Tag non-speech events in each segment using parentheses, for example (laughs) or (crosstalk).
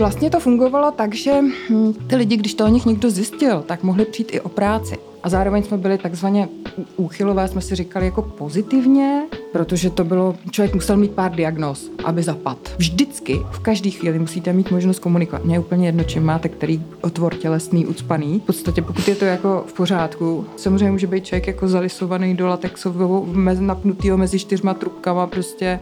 Vlastně to fungovalo tak, že hm, ty lidi, když to o nich někdo zjistil, tak mohli přijít i o práci. A zároveň jsme byli takzvaně úchylové, jsme si říkali jako pozitivně, protože to bylo, člověk musel mít pár diagnóz, aby zapad. Vždycky, v každé chvíli musíte mít možnost komunikovat. Mně je úplně jedno, čím máte, který otvor tělesný, ucpaný. V podstatě, pokud je to jako v pořádku, samozřejmě může být člověk jako zalisovaný do latexového, napnutýho mezi čtyřma trubkama prostě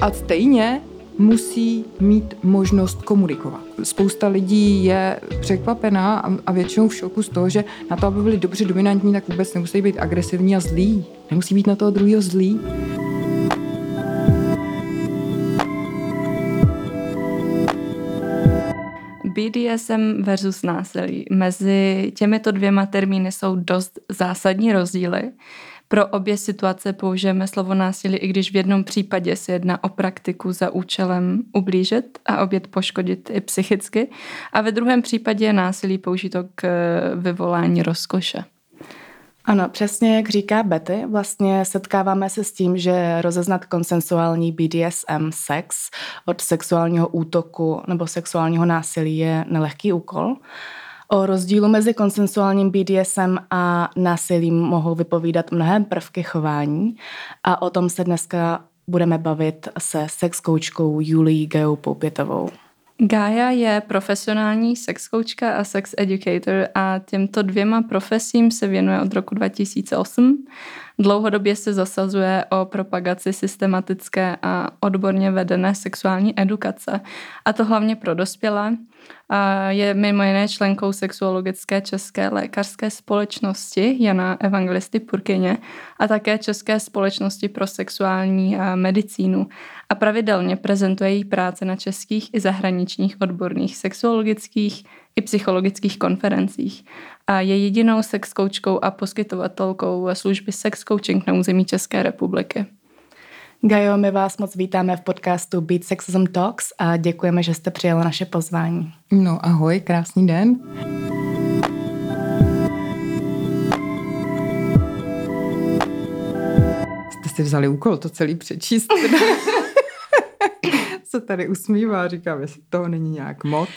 a stejně musí mít možnost komunikovat. Spousta lidí je překvapená a většinou v šoku z toho, že na to, aby byli dobře dominantní, tak vůbec nemusí být agresivní a zlí. Nemusí být na toho druhého zlý. BDSM versus násilí. Mezi těmito dvěma termíny jsou dost zásadní rozdíly. Pro obě situace použijeme slovo násilí, i když v jednom případě se jedná o praktiku za účelem ublížit a obět poškodit i psychicky a ve druhém případě je násilí použito k vyvolání rozkoše. Ano, přesně jak říká Betty, vlastně setkáváme se s tím, že rozeznat konsensuální BDSM sex od sexuálního útoku nebo sexuálního násilí je nelehký úkol. O rozdílu mezi konsensuálním BDSM a násilím mohou vypovídat mnohé prvky chování a o tom se dneska budeme bavit se sex koučkou Julii Geou Poupětovou. Gaia je profesionální sex koučka a sex educator a těmto dvěma profesím se věnuje od roku 2008. Dlouhodobě se zasazuje o propagaci systematické a odborně vedené sexuální edukace, a to hlavně pro dospělé. Je mimo jiné členkou sexuologické české lékařské společnosti Jana Evangelisty Purkyně a také České společnosti pro sexuální medicínu a pravidelně prezentuje její práce na českých i zahraničních odborných sexuologických i psychologických konferencích a je jedinou sex koučkou a poskytovatelkou služby sex coaching na území České republiky. Gajo, my vás moc vítáme v podcastu Beat Sexism Talks a děkujeme, že jste přijala naše pozvání. No ahoj, krásný den. Jste si vzali úkol to celý přečíst. (laughs) Se tady usmívá, říkám, jestli toho není nějak moc.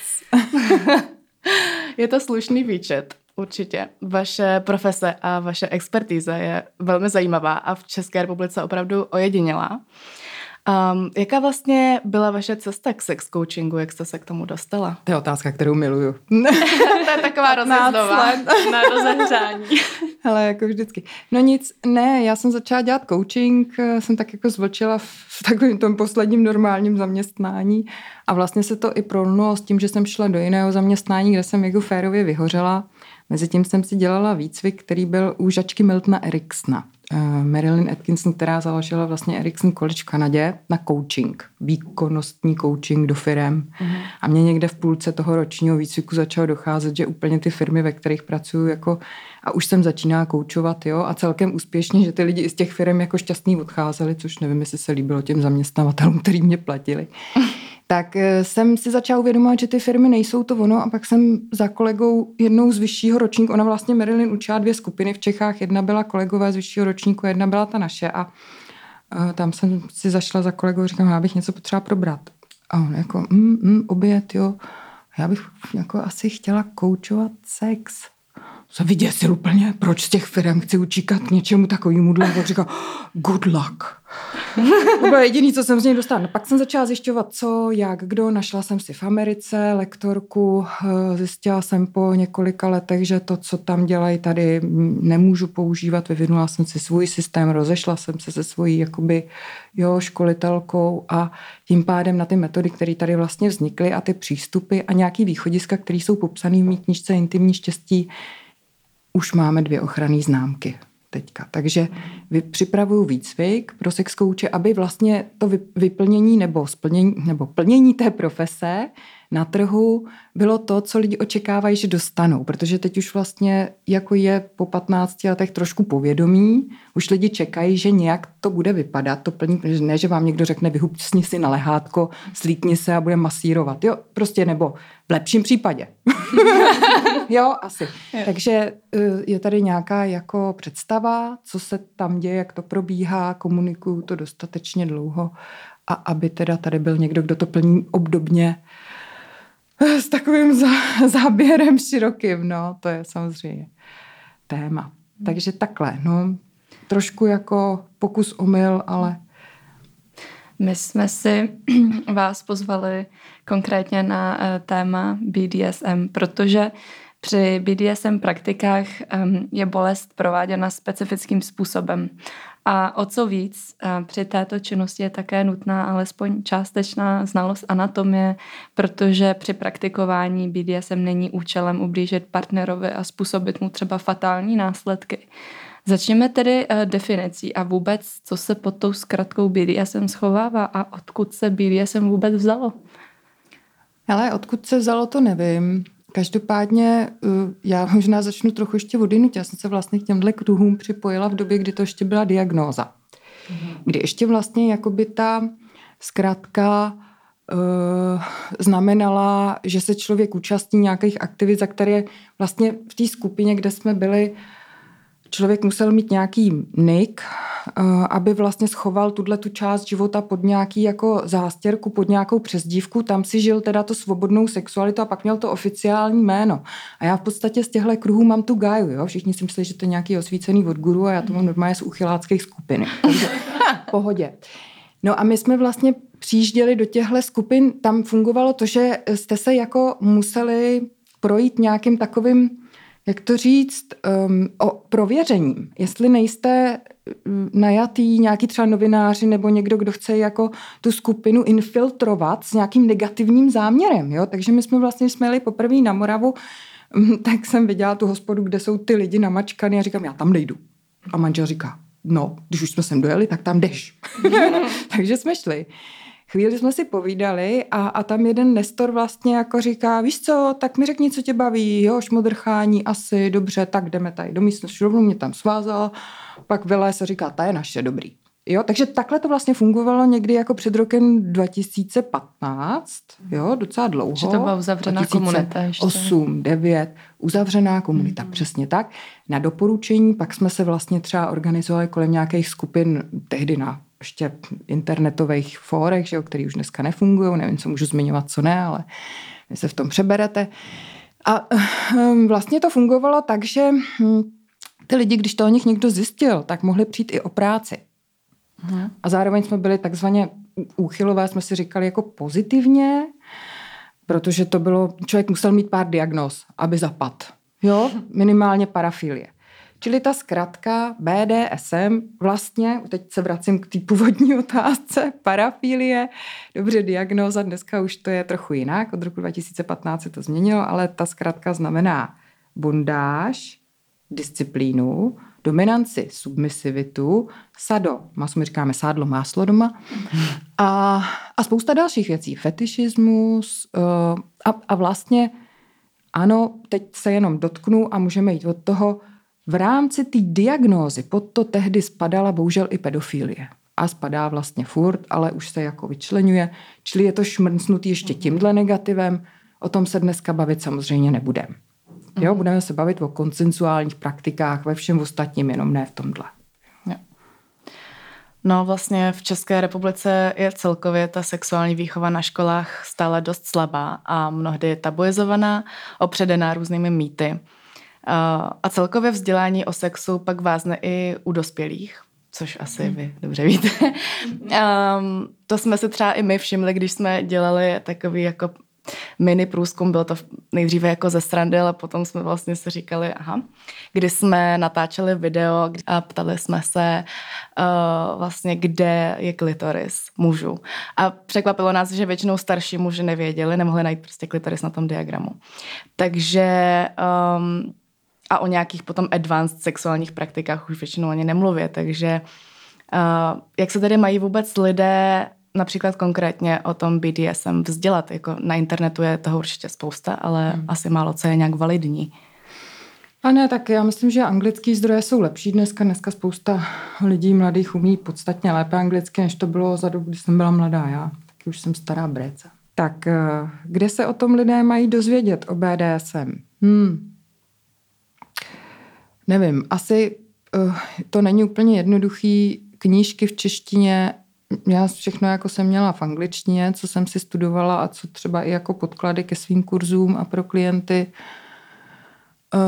Je to slušný výčet. Určitě. Vaše profese a vaše expertíza je velmi zajímavá a v České republice opravdu ojedinělá. Um, jaká vlastně byla vaše cesta k sex coachingu, jak jste se k tomu dostala? To je otázka, kterou miluju. (laughs) to je taková rozezdová (laughs) na rozehřání. (laughs) Hele, jako vždycky. No nic, ne, já jsem začala dělat coaching, jsem tak jako zvlčila v takovém tom posledním normálním zaměstnání a vlastně se to i prolnulo s tím, že jsem šla do jiného zaměstnání, kde jsem jako férově vyhořela Mezitím jsem si dělala výcvik, který byl u žačky Miltona Eriksona. Uh, Marilyn Atkinson, která založila vlastně Erikson College v Kanadě na coaching, výkonnostní coaching do firem. Uh-huh. A mě někde v půlce toho ročního výcviku začalo docházet, že úplně ty firmy, ve kterých pracuju, jako, a už jsem začínala koučovat, jo, a celkem úspěšně, že ty lidi z těch firm jako šťastný odcházeli, což nevím, jestli se líbilo těm zaměstnavatelům, který mě platili tak eh, jsem si začala uvědomovat, že ty firmy nejsou to ono a pak jsem za kolegou jednou z vyššího ročníku, ona vlastně Marilyn učila dvě skupiny v Čechách, jedna byla kolegové z vyššího ročníku, jedna byla ta naše. A uh, tam jsem si zašla za kolegou, říkám, já bych něco potřeba probrat. A on jako, mm, mm, oběd, jo, já bych jako asi chtěla koučovat sex se vyděsil úplně, proč z těch firm chci učíkat něčemu takovému dlouho. Říkal, good luck. to bylo jediné, co jsem z něj dostala. No, pak jsem začala zjišťovat, co, jak, kdo. Našla jsem si v Americe lektorku. Eh, zjistila jsem po několika letech, že to, co tam dělají tady, nemůžu používat. Vyvinula jsem si svůj systém, rozešla jsem se se svojí jakoby, jo, školitelkou a tím pádem na ty metody, které tady vlastně vznikly a ty přístupy a nějaký východiska, které jsou popsané v mý knižce Intimní štěstí, už máme dvě ochranné známky teďka. Takže připravuju výcvik pro sex kouče, aby vlastně to vyplnění nebo splnění, nebo plnění té profese na trhu bylo to, co lidi očekávají, že dostanou, protože teď už vlastně jako je po 15 letech trošku povědomí, už lidi čekají, že nějak to bude vypadat, to plní, ne, že vám někdo řekne, vyhubcni si na lehátko, slítni se a bude masírovat, jo, prostě nebo v lepším případě. (laughs) jo, asi. Jo. Takže eh, je tady nějaká jako představa, co se tam děje, jak to probíhá, komunikuju to dostatečně dlouho a aby teda tady byl někdo, kdo to plní obdobně, s takovým záběrem širokým, no, to je samozřejmě téma. Takže takhle, no, trošku jako pokus omyl, ale... My jsme si (clears throat) vás pozvali konkrétně na eh, téma BDSM, protože při BDSM praktikách je bolest prováděna specifickým způsobem. A o co víc, při této činnosti je také nutná alespoň částečná znalost anatomie, protože při praktikování BDSM není účelem ublížit partnerovi a způsobit mu třeba fatální následky. Začněme tedy uh, definicí a vůbec, co se pod tou zkratkou BDSM schovává a odkud se BDSM vůbec vzalo? Ale odkud se vzalo, to nevím. Každopádně uh, já možná začnu trochu ještě odinut. Já jsem se vlastně k těmhle kruhům připojila v době, kdy to ještě byla diagnóza. Mm-hmm. Kdy ještě vlastně jakoby ta zkrátka uh, znamenala, že se člověk účastní nějakých aktivit, za které vlastně v té skupině, kde jsme byli, člověk musel mít nějaký nick, eh, aby vlastně schoval tuhle tu část života pod nějaký jako zástěrku, pod nějakou přezdívku. Tam si žil teda to svobodnou sexualitu a pak měl to oficiální jméno. A já v podstatě z těchto kruhů mám tu gáju. Jo? Všichni si mysleli, že to je nějaký osvícený od guru a já to mám normálně z uchyláckých skupin. Takže pohodě. No a my jsme vlastně přijížděli do těchto skupin, tam fungovalo to, že jste se jako museli projít nějakým takovým jak to říct, um, o prověřením. Jestli nejste um, najatý nějaký třeba novináři nebo někdo, kdo chce jako tu skupinu infiltrovat s nějakým negativním záměrem. Jo? Takže my jsme vlastně jsme jeli poprvé na Moravu, um, (laughs) tak jsem viděla tu hospodu, kde jsou ty lidi namačkaný a říkám, já tam nejdu. A manžel říká, no, když už jsme sem dojeli, tak tam jdeš. (laughs) Takže jsme šli chvíli jsme si povídali a, a tam jeden Nestor vlastně jako říká, víš co, tak mi řekni, co tě baví, jo, šmodrchání, asi, dobře, tak jdeme tady do místnosti, rovnou mě tam svázal, pak vylez a říká, ta je naše, dobrý. Jo, takže takhle to vlastně fungovalo někdy jako před rokem 2015, jo, docela dlouho. Že to byla uzavřená 2008, komunita ještě. 8, 9, uzavřená komunita, mm. přesně tak. Na doporučení pak jsme se vlastně třeba organizovali kolem nějakých skupin tehdy na ještě internetových fórech, že jo, který už dneska nefungují, nevím, co můžu zmiňovat, co ne, ale vy se v tom přeberete. A hm, vlastně to fungovalo tak, že hm, ty lidi, když to o nich někdo zjistil, tak mohli přijít i o práci. Mhm. A zároveň jsme byli takzvaně úchylové, jsme si říkali jako pozitivně, protože to bylo, člověk musel mít pár diagnóz, aby zapad. Jo, (laughs) minimálně parafilie. Čili ta zkratka BDSM vlastně, teď se vracím k té původní (laughs) otázce, parafilie, dobře diagnóza, dneska už to je trochu jinak, od roku 2015 se to změnilo, ale ta zkratka znamená bundáž, disciplínu, dominanci, submisivitu, sado, masu my říkáme sádlo, máslo doma, a, a spousta dalších věcí, fetišismus uh, a, a vlastně ano, teď se jenom dotknu a můžeme jít od toho, v rámci té diagnózy pod to tehdy spadala bohužel i pedofilie. A spadá vlastně furt, ale už se jako vyčlenuje. Čili je to šmrncnutý ještě tímhle negativem. O tom se dneska bavit samozřejmě nebudeme. Jo, budeme se bavit o konsensuálních praktikách ve všem ostatním, jenom ne v tomhle. No vlastně v České republice je celkově ta sexuální výchova na školách stále dost slabá a mnohdy tabuizovaná, opředená různými mýty. A celkově vzdělání o sexu pak vázne i u dospělých, což asi hmm. vy dobře víte. um, to jsme se třeba i my všimli, když jsme dělali takový jako mini průzkum, bylo to nejdříve jako ze srandy, ale potom jsme vlastně si říkali, aha, kdy jsme natáčeli video a ptali jsme se uh, vlastně, kde je klitoris mužů. A překvapilo nás, že většinou starší muži nevěděli, nemohli najít prostě klitoris na tom diagramu. Takže um, a o nějakých potom advanced sexuálních praktikách už většinou ani nemluvě, takže uh, jak se tedy mají vůbec lidé například konkrétně o tom BDSM vzdělat? Jako na internetu je toho určitě spousta, ale hmm. asi málo co je nějak validní. A ne, tak já myslím, že anglické zdroje jsou lepší dneska. Dneska spousta lidí mladých umí podstatně lépe anglicky, než to bylo za dobu, kdy jsem byla mladá já. Taky už jsem stará bréca. Tak eh, kde se o tom lidé mají dozvědět o BDSM? Hmm. Nevím, asi uh, to není úplně jednoduchý. Knížky v češtině já všechno jako jsem měla v angličtině, co jsem si studovala a co třeba i jako podklady ke svým kurzům a pro klienty.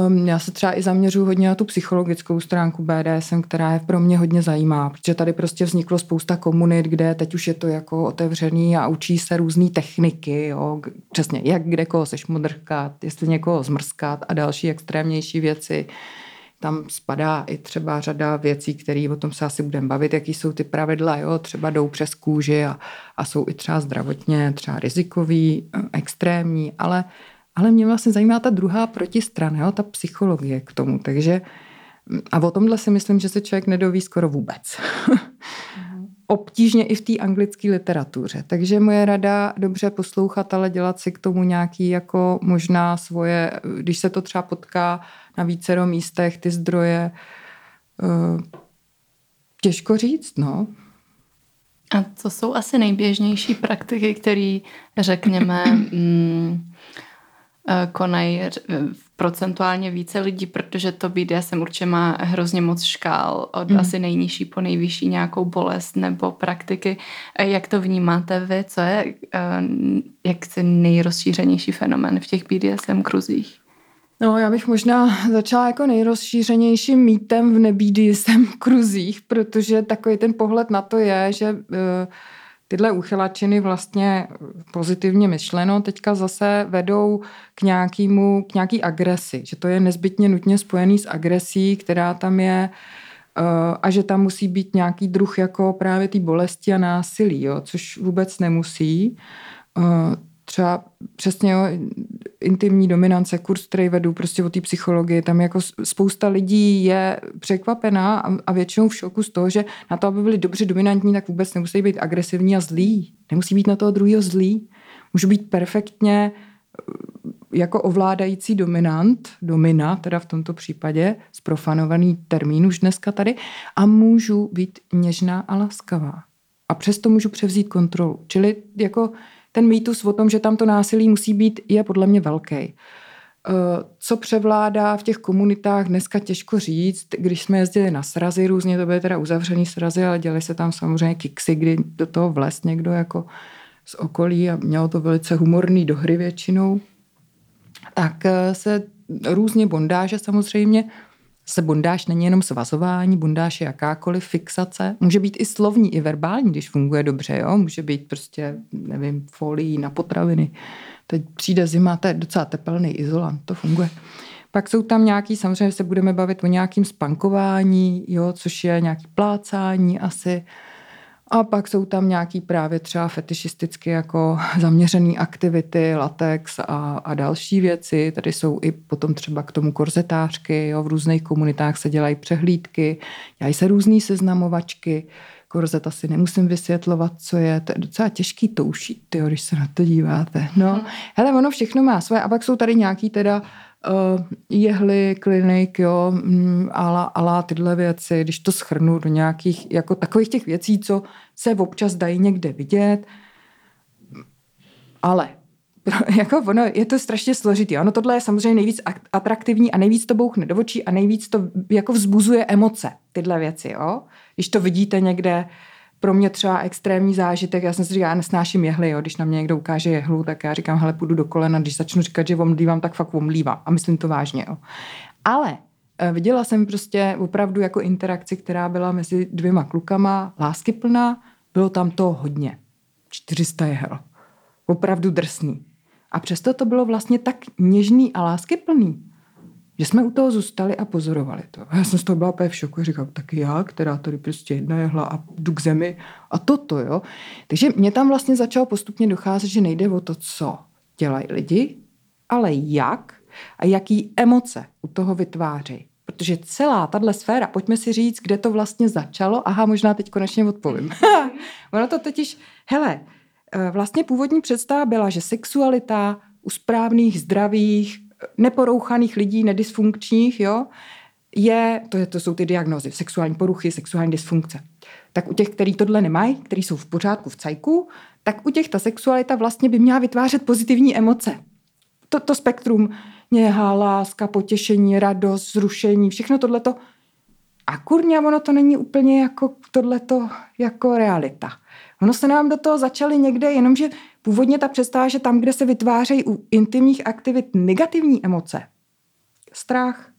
Um, já se třeba i zaměřuji hodně na tu psychologickou stránku BDSM, která je pro mě hodně zajímá, protože tady prostě vzniklo spousta komunit, kde teď už je to jako otevřený a učí se různé techniky, jo, přesně jak kde koho sešmodrkat, jestli někoho zmrskat a další extrémnější věci. Tam spadá i třeba řada věcí, které o tom se asi budeme bavit, jaký jsou ty pravidla, jo, třeba jdou přes kůži a, a jsou i třeba zdravotně třeba rizikový, eh, extrémní, ale ale mě vlastně zajímá ta druhá protistrana, jo, ta psychologie k tomu. Takže a o tomhle si myslím, že se člověk nedoví skoro vůbec. (laughs) Obtížně i v té anglické literatuře. Takže moje rada dobře poslouchat, ale dělat si k tomu nějaký jako možná svoje, když se to třeba potká na vícero místech, ty zdroje, eh, těžko říct, no. A co jsou asi nejběžnější praktiky, které řekněme, (clears throat) mm, konají procentuálně více lidí, protože to BDSM určitě má hrozně moc škál, od mm. asi nejnižší po nejvyšší nějakou bolest nebo praktiky. Eh, jak to vnímáte vy? Co je eh, jak se nejrozšířenější fenomen v těch BDSM kruzích? No, já bych možná začala jako nejrozšířenějším mýtem v nebídisem kruzích, protože takový ten pohled na to je, že uh, tyhle uchylačiny vlastně pozitivně myšleno teďka zase vedou k nějakému, k nějaký agresi, že to je nezbytně nutně spojený s agresí, která tam je eh, a že tam musí být nějaký druh jako právě té bolesti a násilí, jo, což vůbec nemusí. Třeba přesně jo, intimní dominance, kurz, který vedu prostě o té psychologii, tam jako spousta lidí je překvapená a, a většinou v šoku z toho, že na to, aby byli dobře dominantní, tak vůbec nemusí být agresivní a zlí. Nemusí být na toho druhého zlý. Můžu být perfektně eh, jako ovládající dominant, domina, teda v tomto případě, zprofanovaný termín už dneska tady, a můžu být něžná a laskavá. A přesto můžu převzít kontrolu. Čili jako ten mýtus o tom, že tam to násilí musí být, je podle mě velký. Eh, co převládá v těch komunitách, dneska těžko říct. Když jsme jezdili na srazy, různě to byly teda uzavřený srazy, ale děli se tam samozřejmě kiksy, kdy do toho vles někdo jako z okolí a mělo to velice humorný dohry většinou. Tak eh, se různě bondáže samozřejmě se bondáž není jenom svazování, bondáž je jakákoliv fixace. Může být i slovní, i verbální, když funguje dobře. Jo? Může být prostě, nevím, folií na potraviny. Teď přijde zima, to je docela tepelný izolant, to funguje. Pak jsou tam nějaký, samozřejmě se budeme bavit o nějakým spankování, jo, což je nějaký plácání asi. A pak jsou tam nějaký právě třeba fetišisticky jako zaměřený aktivity, latex a, a další věci. Tady jsou i potom třeba k tomu korzetářky, jo, v různých komunitách se dělají přehlídky, dělají se různé seznamovačky. Korzet asi nemusím vysvětlovat, co je. To je docela těžký to ušít, tyjo, když se na to díváte. No, hmm. hele, ono všechno má svoje. A pak jsou tady nějaký teda uh, jehly, klinik, jo, mm, ala, ala tyhle věci, když to schrnu do nějakých jako takových těch věcí, co se občas dají někde vidět. Ale (laughs) jako ono, je to strašně složitý. Ono tohle je samozřejmě nejvíc atraktivní a nejvíc to bouchne do očí a nejvíc to jako vzbuzuje emoce, tyhle věci, jo. Když to vidíte někde, pro mě třeba extrémní zážitek, já jsem si říkala, já nesnáším jehly, jo. když na mě někdo ukáže jehlu, tak já říkám, hele, půjdu do kolena, když začnu říkat, že omlívám, tak fakt omlívám a myslím to vážně. Jo. Ale eh, viděla jsem prostě opravdu jako interakci, která byla mezi dvěma klukama, láskyplná, bylo tam to hodně. 400 jehel. Opravdu drsný. A přesto to bylo vlastně tak něžný a láskyplný, že jsme u toho zůstali a pozorovali to. A já jsem z toho byla úplně v šoku říkám, tak já, která tady prostě jedna jehla a jdu k zemi a toto, jo. Takže mě tam vlastně začalo postupně docházet, že nejde o to, co dělají lidi, ale jak a jaký emoce u toho vytvářejí. Protože celá tahle sféra, pojďme si říct, kde to vlastně začalo. Aha, možná teď konečně odpovím. (laughs) ono to totiž, hele, eh, vlastně původní představa byla, že sexualita u správných, zdravých, neporouchaných lidí, nedysfunkčních, jo, je, to, je, to jsou ty diagnózy, sexuální poruchy, sexuální dysfunkce. Tak u těch, kteří tohle nemají, kteří jsou v pořádku v cajku, tak u těch ta sexualita vlastně by měla vytvářet pozitivní emoce. To, to spektrum něha, láska, potěšení, radost, zrušení, všechno tohleto. A kurně, ono to není úplně jako tohleto jako realita. Ono se nám do toho začaly někde, jenomže původně ta představa, že tam, kde se vytvářejí u intimních aktivit negativní emoce, strach,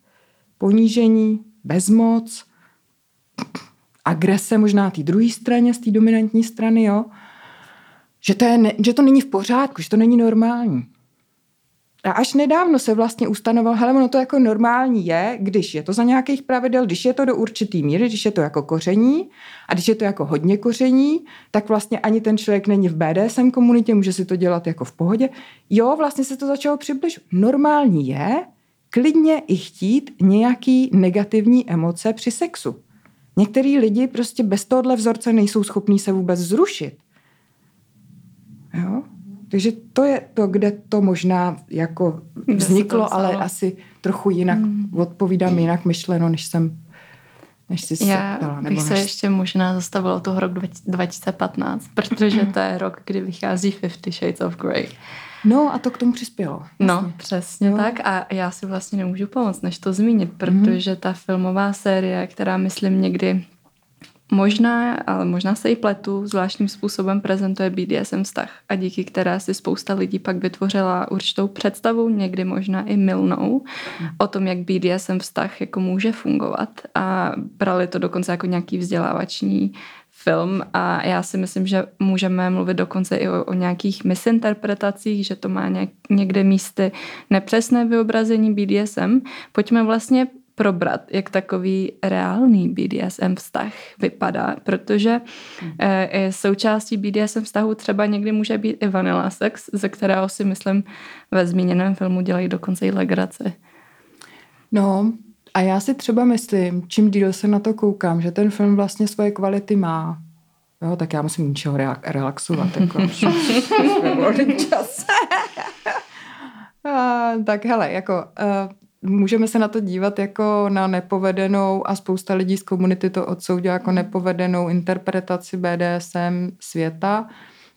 ponížení, bezmoc, agrese možná té druhé straně, z té dominantní strany, jo, že to, je že to není v pořádku, že to není normální. A až nedávno se vlastně ustanoval, hele, ono to jako normální je, když je to za nějakých pravidel, když je to do určitý míry, když je to jako koření a když je to jako hodně koření, tak vlastně ani ten člověk není v BDSM komunitě, může si to dělat jako v pohodě. Jo, vlastně se to začalo přibližovat. Normální je klidně i chtít nějaký negativní emoce při sexu. Některý lidi prostě bez tohohle vzorce nejsou schopní se vůbec zrušit. Jo? Takže to je to, kde to možná jako vzniklo, ale asi trochu jinak, mm. odpovídám jinak myšleno, než jsem než jsi se Já ptala, nebo bych než... se ještě možná zastavila toho rok 2015, protože to je rok, kdy vychází Fifty Shades of Grey. No a to k tomu přispělo. No, jasně. No, přesně no. tak a já si vlastně nemůžu pomoct, než to zmínit, protože ta filmová série, která myslím někdy Možná, ale možná se i pletu, zvláštním způsobem prezentuje BDSM vztah a díky které si spousta lidí pak vytvořila určitou představu, někdy možná i milnou, o tom, jak BDSM vztah jako může fungovat a brali to dokonce jako nějaký vzdělávační film a já si myslím, že můžeme mluvit dokonce i o, o nějakých misinterpretacích, že to má něk, někde místy nepřesné vyobrazení BDSM. Pojďme vlastně probrat, jak takový reálný BDSM vztah vypadá, protože hmm. součástí BDSM vztahu třeba někdy může být i vanilla sex, ze kterého si myslím ve zmíněném filmu dělají dokonce i legraci. No, a já si třeba myslím, čím díl se na to koukám, že ten film vlastně svoje kvality má. Jo, tak já musím něčeho relaxovat. Jako, čas. a, tak hele, jako uh, můžeme se na to dívat jako na nepovedenou a spousta lidí z komunity to odsoudí jako nepovedenou interpretaci BDSM světa.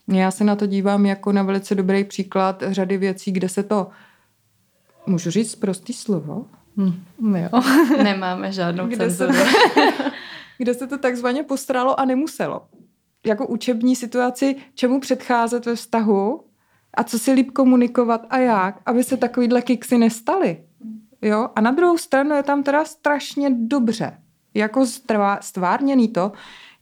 Já se na to dívám jako na velice dobrý příklad řady věcí, kde se to, můžu říct prostý slovo? Hmm. Jo. (laughs) Nemáme žádnou kde cenzuru. Se, (laughs) kde se to takzvaně postralo a nemuselo. Jako učební situaci, čemu předcházet ve vztahu a co si líp komunikovat a jak, aby se takovýhle kiksy nestaly. Jo? A na druhou stranu je tam teda strašně dobře jako stvárněný to,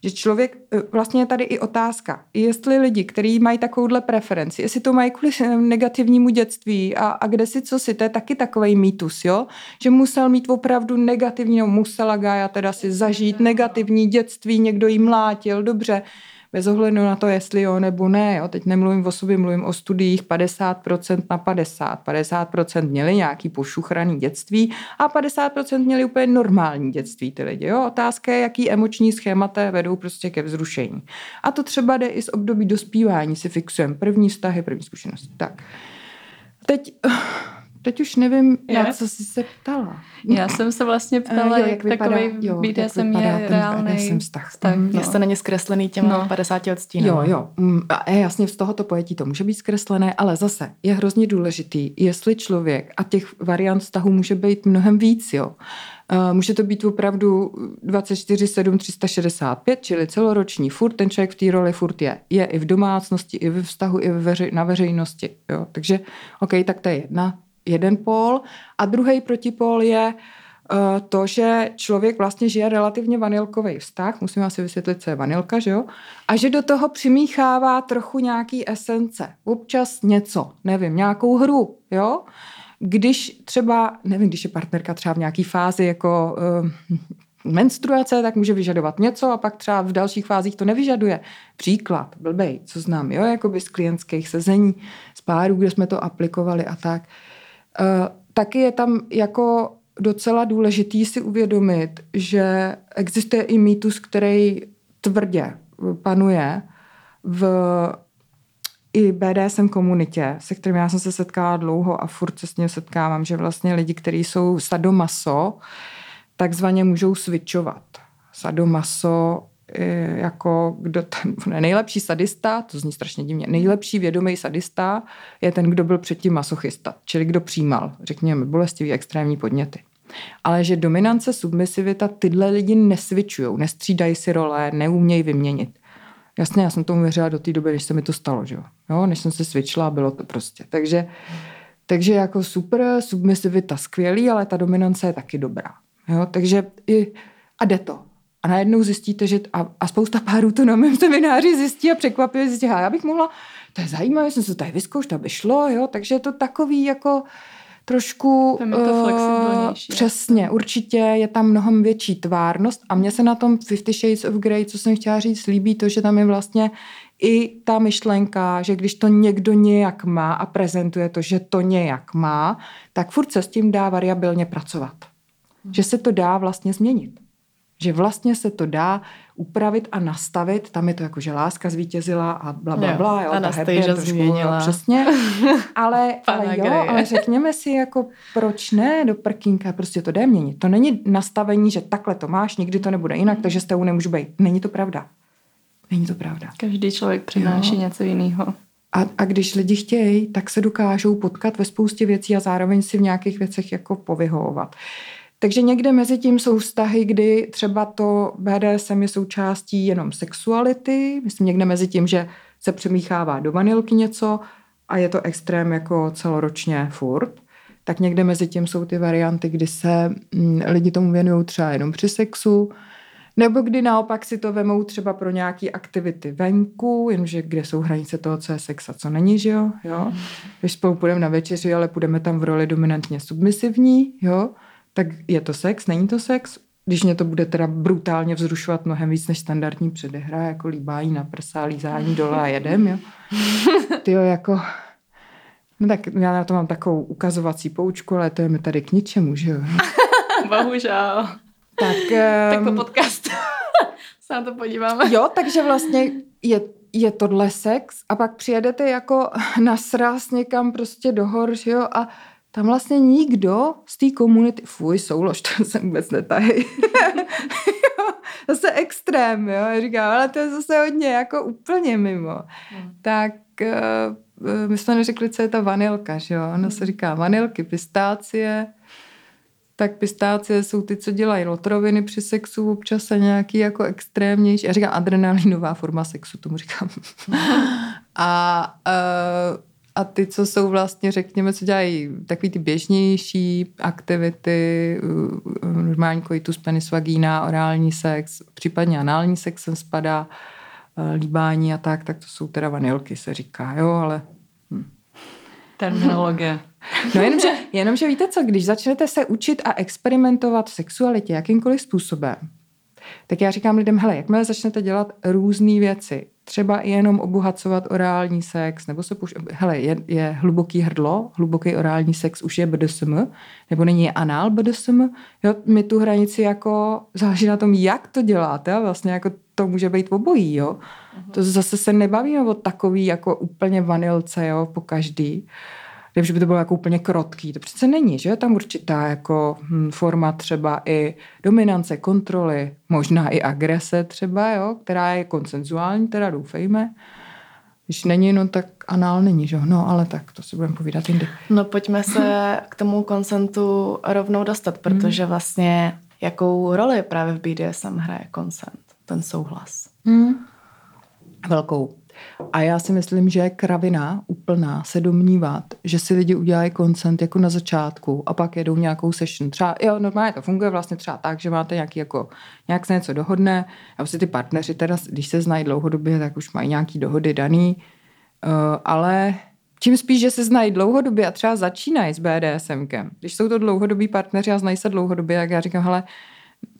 že člověk, e, vlastně je tady i otázka, jestli lidi, kteří mají takovouhle preferenci, jestli to mají kvůli negativnímu dětství a, a kde si co si, to je taky takový mýtus, jo? že musel mít opravdu negativní, no musela Gája teda si zažít negativní dětství, někdo jí mlátil, dobře, bez ohledu na to, jestli jo nebo ne. Jo. Teď nemluvím o sobě, mluvím o studiích 50% na 50. 50% měli nějaký pošuchraný dětství a 50% měli úplně normální dětství ty lidi. Jo. Otázka je, jaký emoční schémata vedou prostě ke vzrušení. A to třeba jde i z období dospívání, si fixujeme první vztahy, první zkušenosti. Tak. Teď Teď už nevím, je? na co jsi se ptala. Já jsem se vlastně (laughs) ptala, jo, jak, jak vypadá, takový jo, BDSM jak je reálný BDSM vztah. vztah mm, no. Jestli není zkreslený těma no. 50 odstínů. Jo, jo. Mm, a jasně z tohoto pojetí to může být zkreslené, ale zase je hrozně důležitý, jestli člověk, a těch variant vztahu může být mnohem víc, jo. Může to být opravdu 24, 7, 365, čili celoroční furt, ten člověk v té roli furt je. Je i v domácnosti, i ve vztahu, i veři, na veřejnosti. Jo. Takže, OK, tak to je jedna jeden pól a druhý protipól je uh, to, že člověk vlastně žije relativně vanilkový vztah, musíme asi vysvětlit, co je vanilka, že jo? A že do toho přimíchává trochu nějaký esence, občas něco, nevím, nějakou hru, jo? Když třeba, nevím, když je partnerka třeba v nějaké fázi jako uh, menstruace, tak může vyžadovat něco a pak třeba v dalších fázích to nevyžaduje. Příklad, blbej, co znám, jo, jako by z klientských sezení, z párů, kde jsme to aplikovali a tak. Uh, Eh, taky je tam jako docela důležitý si uvědomit, že existuje i mýtus, který tvrdě panuje v i BDSM komunitě, se kterým já jsem se setkala dlouho a furt se s ním setkávám, že vlastně lidi, kteří jsou sadomaso, takzvaně můžou switchovat. Sadomaso jako kdo ten (laughs) nejlepší sadista, to zní strašně divně, nejlepší vědomý sadista je ten, kdo byl předtím masochista, čili kdo přijímal, řekněme, bolestivý extrémní podněty. Ale že dominance, submisivita, tyhle lidi nesvičují, nestřídají si role, neumějí vyměnit. Jasně, já jsem tomu věřila do té doby, než se mi to stalo, že jo? Než jsem se svičila, bylo to prostě. Takže, takže jako super, submisivita skvělý, ale ta dominance je taky dobrá. Jo? Takže i, a jde to. A najednou zjistíte, že a, a spousta párů to na mém semináři zjistí a překvapivě zjistí, já bych mohla, to je zajímavé, jsem se tady vyzkoušela, by šlo, jo, takže je to takový jako trošku... Tam je to flexibilnější. Uh, přesně, určitě je tam mnohem větší tvárnost a mně se na tom Fifty Shades of Grey, co jsem chtěla říct, líbí to, že tam je vlastně i ta myšlenka, že když to někdo nějak má a prezentuje to, že to nějak má, tak furt se s tím dá variabilně pracovat. Že se to dá vlastně změnit. Že vlastně se to dá upravit a nastavit. Tam je to jako, že láska zvítězila a bla, bla, bla. Jo, a ta happy že změnila. Přesně. (laughs) Ale, ale jo, ale řekněme si, jako proč ne do prkínka, prostě to jde měnit. To není nastavení, že takhle to máš, nikdy to nebude jinak, takže s tebou nemůžu být. Není to pravda. Není to pravda. Každý člověk přináší jo. něco jiného. A, a když lidi chtějí, tak se dokážou potkat ve spoustě věcí a zároveň si v nějakých věcech jako povyhovovat. Takže někde mezi tím jsou vztahy, kdy třeba to BDSM je součástí jenom sexuality, myslím někde mezi tím, že se přemíchává do vanilky něco a je to extrém jako celoročně furt. Tak někde mezi tím jsou ty varianty, kdy se mm, lidi tomu věnují třeba jenom při sexu, nebo kdy naopak si to vemou třeba pro nějaké aktivity venku, jenže kde jsou hranice toho, co je sex a co není, že jo? jo? Když spolu půjdeme na večeři, ale půjdeme tam v roli dominantně submisivní, jo? Tak je to sex, není to sex? Když mě to bude teda brutálně vzrušovat mnohem víc než standardní předehra, jako líbání na prsa, lízání dole a jedem, jo. Ty jo, jako... No tak já na to mám takovou ukazovací poučku, ale to je mi tady k ničemu, že jo. (laughs) Bohužel. Tak, um, tak po podcastu (laughs) se na to podíváme. Jo, takže vlastně je, je tohle sex a pak přijedete jako na sraz někam prostě do hor, že jo, a tam vlastně nikdo z té komunity, fuj, soulož, (laughs) to se vůbec netahy. (laughs) zase extrém, jo. Já říkám, ale to je zase hodně jako úplně mimo. Hmm. Tak uh, my jsme neřekli, co je ta vanilka, že jo. Ono se hmm. říká vanilky, pistácie, tak pistácie jsou ty, co dělají lotroviny při sexu, občas a nějaký jako extrémnější. Já říkám adrenalinová forma sexu, tomu říkám. (laughs) a uh, a ty, co jsou vlastně, řekněme, co dělají takový ty běžnější aktivity, normální koitus, penis, vagína, orální sex, případně anální sex sem spadá, e, líbání a tak, tak to jsou teda vanilky, se říká, jo, ale... Hm. Terminologie. No jenomže, jenomže víte co, když začnete se učit a experimentovat v sexualitě jakýmkoliv způsobem, tak já říkám lidem, hele, jakmile začnete dělat různé věci, třeba i jenom obohacovat orální sex, nebo se puš... hele, je, je hluboký hrdlo, hluboký orální sex už je BDSM, nebo není anál BDSM, jo, my tu hranici jako záleží na tom, jak to děláte a vlastně jako to může být obojí, jo. Uh-huh. To zase se nebavíme o takový jako úplně vanilce, jo, po každý že by to bylo jako úplně krotký. To přece není, že je tam určitá jako hm, forma třeba i dominance, kontroly, možná i agrese třeba, jo, která je konsenzuální, teda doufejme. Když není, no tak anál není, že No, ale tak to si budeme povídat jindy. No pojďme se k tomu konsentu rovnou dostat, protože vlastně jakou roli právě v BDSM hraje konsent, ten souhlas? Hmm. Velkou. A já si myslím, že je kravina úplná se domnívat, že si lidi udělají koncent jako na začátku a pak jedou nějakou session. Třeba, jo, normálně to funguje vlastně třeba tak, že máte nějaký jako, nějak se něco dohodne a vlastně ty partneři teda, když se znají dlouhodobě, tak už mají nějaký dohody daný, uh, ale čím spíš, že se znají dlouhodobě a třeba začínají s BDSMkem. Když jsou to dlouhodobí partneři a znají se dlouhodobě, jak já říkám, hele,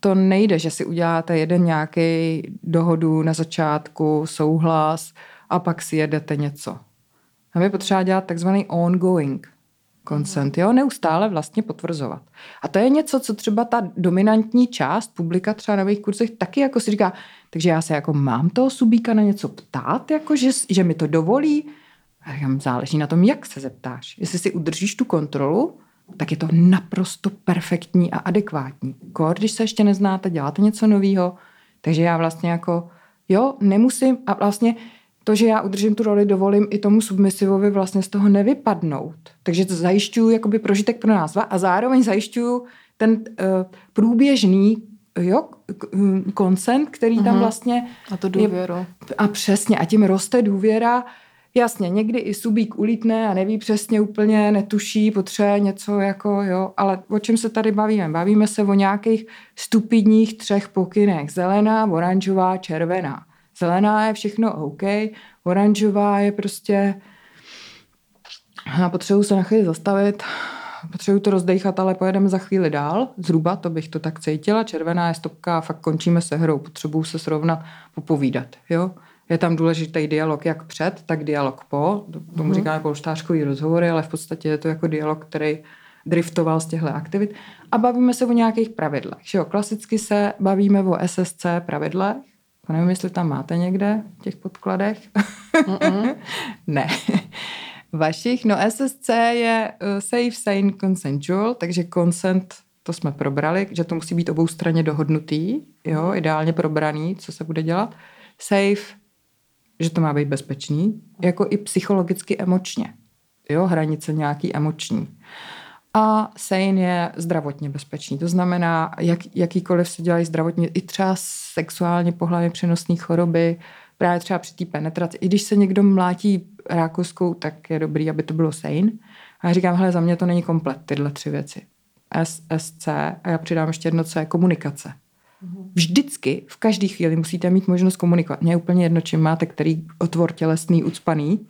to nejde, že si uděláte jeden nějaký dohodu na začátku, souhlas a pak si jedete něco. A je potřeba dělat takzvaný ongoing consent, jo, neustále vlastně potvrzovat. A to je něco, co třeba ta dominantní část publika třeba na mých kurzech taky jako si říká, takže já se jako mám toho subíka na něco ptát, jako že, že mi to dovolí. A říkám, záleží na tom, jak se zeptáš. Jestli si udržíš tu kontrolu, tak je to naprosto perfektní a adekvátní. Kor, když se ještě neznáte, děláte něco nového, takže já vlastně jako, jo, nemusím a vlastně to, že já udržím tu roli, dovolím i tomu submisivovi vlastně z toho nevypadnout. Takže to zajišťuju jakoby prožitek pro nás dva a zároveň zajišťuju ten uh, průběžný jo, koncent, který tam vlastně... A to důvěru. Je, a přesně, a tím roste důvěra. Jasně, někdy i subík ulítne a neví přesně úplně, netuší, potřebuje něco jako, jo, ale o čem se tady bavíme? Bavíme se o nějakých stupidních třech pokynech. Zelená, oranžová, červená. Zelená je všechno OK, oranžová je prostě... Já potřebuji se na chvíli zastavit, potřebuji to rozdejchat, ale pojedeme za chvíli dál. Zhruba to bych to tak cítila. Červená je stopka a fakt končíme se hrou. Potřebuji se srovnat, popovídat. Jo? Je tam důležitý dialog jak před, tak dialog po. Tomu mm. říkáme polštářkový rozhovory, ale v podstatě je to jako dialog, který driftoval z těchto aktivit. A bavíme se o nějakých pravidlech. Že jo? Klasicky se bavíme o SSC pravidlech. Nevím, jestli tam máte někde v těch podkladech. (laughs) ne vašich. No SSC je uh, Safe, Sane, Consensual, takže consent to jsme probrali, že to musí být obou straně dohodnutý, jo, ideálně probraný, co se bude dělat. Safe, že to má být bezpečný, jako i psychologicky emočně. Jo, hranice nějaký emoční. A sane je zdravotně bezpečný. To znamená, jak, jakýkoliv se dělají zdravotně, i třeba sexuálně pohlavně přenosné choroby, právě třeba při té penetraci. I když se někdo mlátí rákoskou, tak je dobrý, aby to bylo sane. A já říkám, hele, za mě to není komplet, tyhle tři věci. S, SC a já přidám ještě jedno, co je komunikace. Vždycky, v každé chvíli musíte mít možnost komunikovat. Mně je úplně jedno, čím máte který otvor tělesný, ucpaný.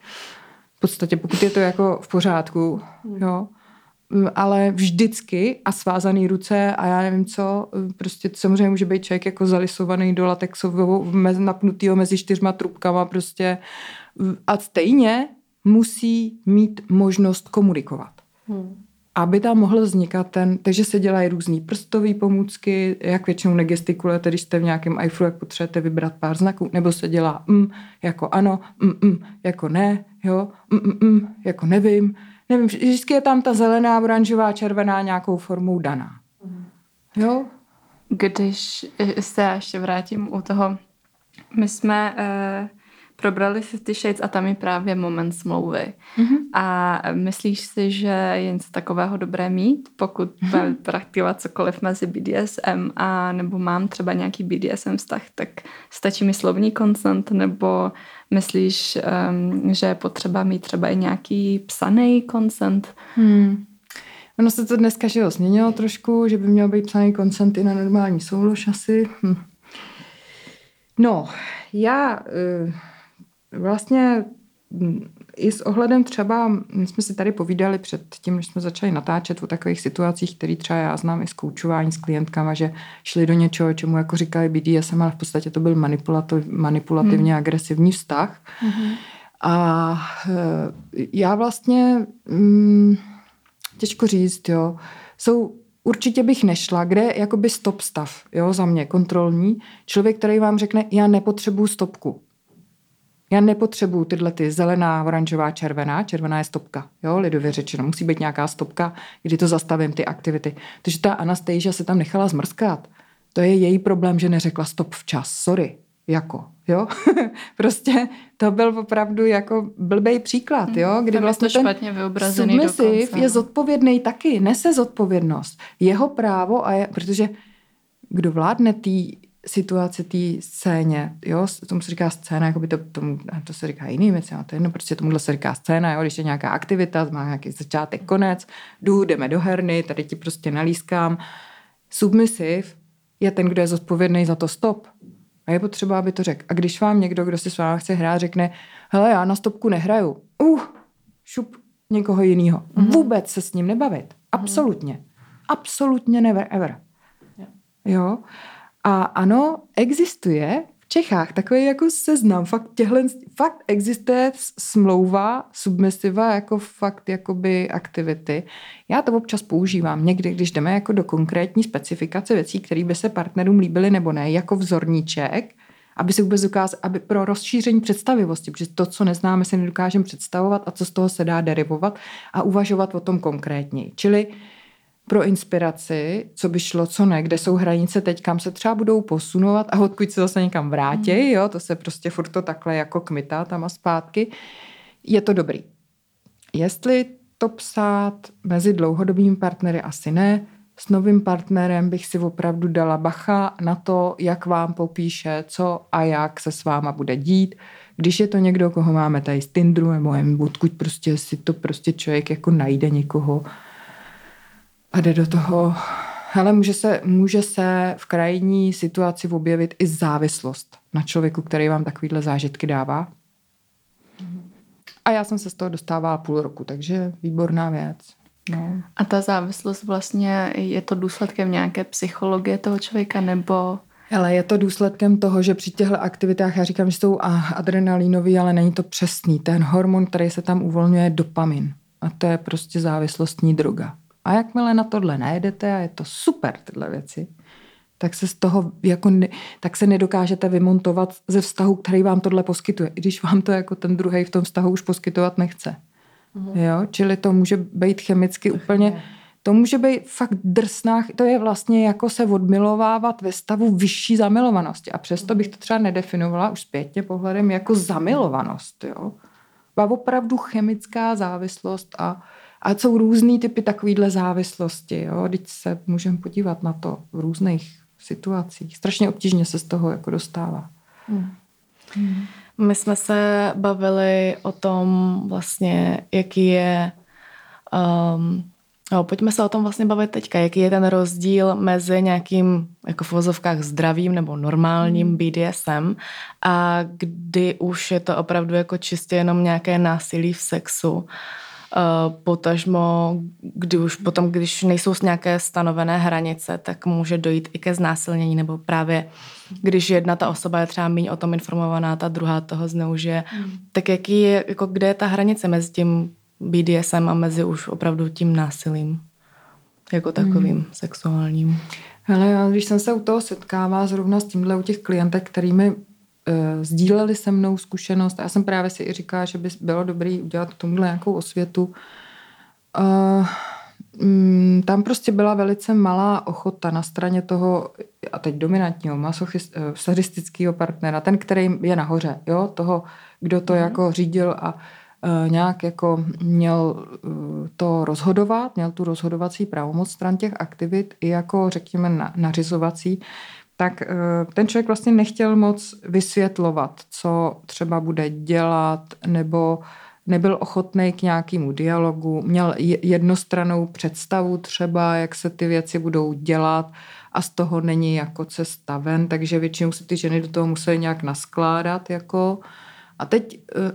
V podstatě, pokud je to jako v pořádku, mhm. jo, ale vždycky a svázaný ruce a já nevím co, prostě samozřejmě může být člověk jako zalisovaný do latexového, napnutýho mezi čtyřma trubkama prostě a stejně musí mít možnost komunikovat. Hmm. Aby tam mohl vznikat ten, takže se dělají různé prstové pomůcky, jak většinou negestikulujete, když jste v nějakém iPhoneu, jak potřebujete vybrat pár znaků, nebo se dělá mm, jako ano, mm, mm, jako ne, jo, mm, mm, mm, jako nevím, nevím, vždycky je tam ta zelená, oranžová, červená nějakou formou daná. Mhm. Jo? Když se ještě vrátím u toho, my jsme uh, probrali Fifty Shades a tam je právě moment smlouvy. Mm-hmm. A myslíš si, že je něco takového dobré mít, pokud mm-hmm. praktikovat cokoliv mezi BDSM a nebo mám třeba nějaký BDSM vztah, tak stačí mi slovní koncent, nebo myslíš, um, že je potřeba mít třeba i nějaký psaný koncent? Hmm. Ono se to dneska že jo, změnilo trošku, že by měl být psaný koncent i na normální soulož asi. Hm. No, já... Vlastně mm, i s ohledem třeba, my jsme si tady povídali před tím, než jsme začali natáčet o takových situacích, které třeba já znám i z koučování s klientkama, že šli do něčeho, čemu jako říkali BDSM, ale v podstatě to byl manipulativ, manipulativně hmm. agresivní vztah. Hmm. A e, já vlastně, mm, těžko říct, jo, jsou určitě bych nešla, kde je jakoby stop stav, jo, za mě, kontrolní. Člověk, který vám řekne, já nepotřebuju stopku. Já nepotřebuju tyhle ty zelená, oranžová, červená. Červená je stopka, jo, lidově řečeno. Musí být nějaká stopka, kdy to zastavím, ty aktivity. Takže ta Anastasia se tam nechala zmrskat. To je její problém, že neřekla stop včas. Sorry, jako, jo. (laughs) prostě to byl opravdu jako blbej příklad, jo, kdy vlastně to špatně vyobrazený submisiv je zodpovědný taky, nese zodpovědnost. Jeho právo a je, protože kdo vládne tý situace té scéně, jo, tomu se říká scéna, jako by to, tomu, to se říká jiný věci, to je jedno, prostě tomuhle se říká scéna, jo, když je nějaká aktivita, má nějaký začátek, konec, jdu, jdeme do herny, tady ti prostě nalískám. Submisiv je ten, kdo je zodpovědný za to stop. A je potřeba, aby to řekl. A když vám někdo, kdo si s vámi chce hrát, řekne, hele, já na stopku nehraju, uh, šup někoho jiného. Mm-hmm. Vůbec se s ním nebavit. Absolutně. Absolutně never ever. Jo. A ano, existuje v Čechách takový jako seznam, fakt těhle, fakt existuje smlouva submisiva jako fakt jakoby aktivity. Já to občas používám někdy, když jdeme jako do konkrétní specifikace věcí, které by se partnerům líbily nebo ne, jako vzorníček, aby se vůbec ukázal, aby pro rozšíření představivosti, protože to, co neznáme, si nedokážeme představovat a co z toho se dá derivovat a uvažovat o tom konkrétněji. Čili pro inspiraci, co by šlo, co ne, kde jsou hranice teď, kam se třeba budou posunovat a odkud se zase někam vrátí, mm. jo, to se prostě furt to takhle jako kmitá tam a zpátky, je to dobrý. Jestli to psát mezi dlouhodobými partnery, asi ne, s novým partnerem bych si opravdu dala bacha na to, jak vám popíše, co a jak se s váma bude dít. Když je to někdo, koho máme tady z Tinderu nebo jen odkud prostě si to prostě člověk jako najde někoho a jde do toho. Ale může se, může se v krajní situaci objevit i závislost na člověku, který vám takovýhle zážitky dává. A já jsem se z toho dostávala půl roku, takže výborná věc. No. A ta závislost vlastně je to důsledkem nějaké psychologie toho člověka nebo... Ale je to důsledkem toho, že při těchto aktivitách, já říkám, že jsou adrenalinový, ale není to přesný. Ten hormon, který se tam uvolňuje, je dopamin. A to je prostě závislostní droga. A jakmile na tohle najedete a je to super, tyhle věci, tak se z toho jako ne, tak se nedokážete vymontovat ze vztahu, který vám tohle poskytuje, i když vám to jako ten druhý v tom vztahu už poskytovat nechce. Mm. Jo? Čili to může být chemicky úplně, to může být fakt drsná, to je vlastně jako se odmilovávat ve stavu vyšší zamilovanosti a přesto bych to třeba nedefinovala už zpětně pohledem jako zamilovanost. Jo? Byla opravdu chemická závislost a a jsou různý typy takovýhle závislosti. Jo? Teď se můžeme podívat na to v různých situacích. Strašně obtížně se z toho jako dostává. Hmm. Hmm. My jsme se bavili o tom vlastně, jaký je um, No, pojďme se o tom vlastně bavit teďka. Jaký je ten rozdíl mezi nějakým jako v vozovkách zdravým nebo normálním hmm. BDSM a kdy už je to opravdu jako čistě jenom nějaké násilí v sexu potažmo, kdy už potom, když nejsou nějaké stanovené hranice, tak může dojít i ke znásilnění, nebo právě když jedna ta osoba je třeba méně o tom informovaná, ta druhá toho zneužije, mm. tak jaký je, jako kde je ta hranice mezi tím BDSM a mezi už opravdu tím násilím? Jako takovým mm. sexuálním. Hele, já, když jsem se u toho setkává zrovna s tímhle u těch klientek, kterými Eh, sdíleli se mnou zkušenost. Já jsem právě si i říkala, že by bylo dobré udělat tomuhle nějakou osvětu. Uh, tam prostě byla velice malá ochota na straně toho, a teď dominantního, masochist, eh, partnera, ten, který je nahoře, jo, toho, kdo to mm. jako řídil a uh, nějak jako měl uh, to rozhodovat, měl tu rozhodovací pravomoc stran těch aktivit i jako, řekněme, na, nařizovací, tak eh, ten člověk vlastně nechtěl moc vysvětlovat, co třeba bude dělat, nebo nebyl ochotný k nějakému dialogu, měl jednostranou představu třeba, jak se ty věci budou dělat a z toho není jako cesta ven, takže většinou se ty ženy do toho musely nějak naskládat. Jako. A teď, eh,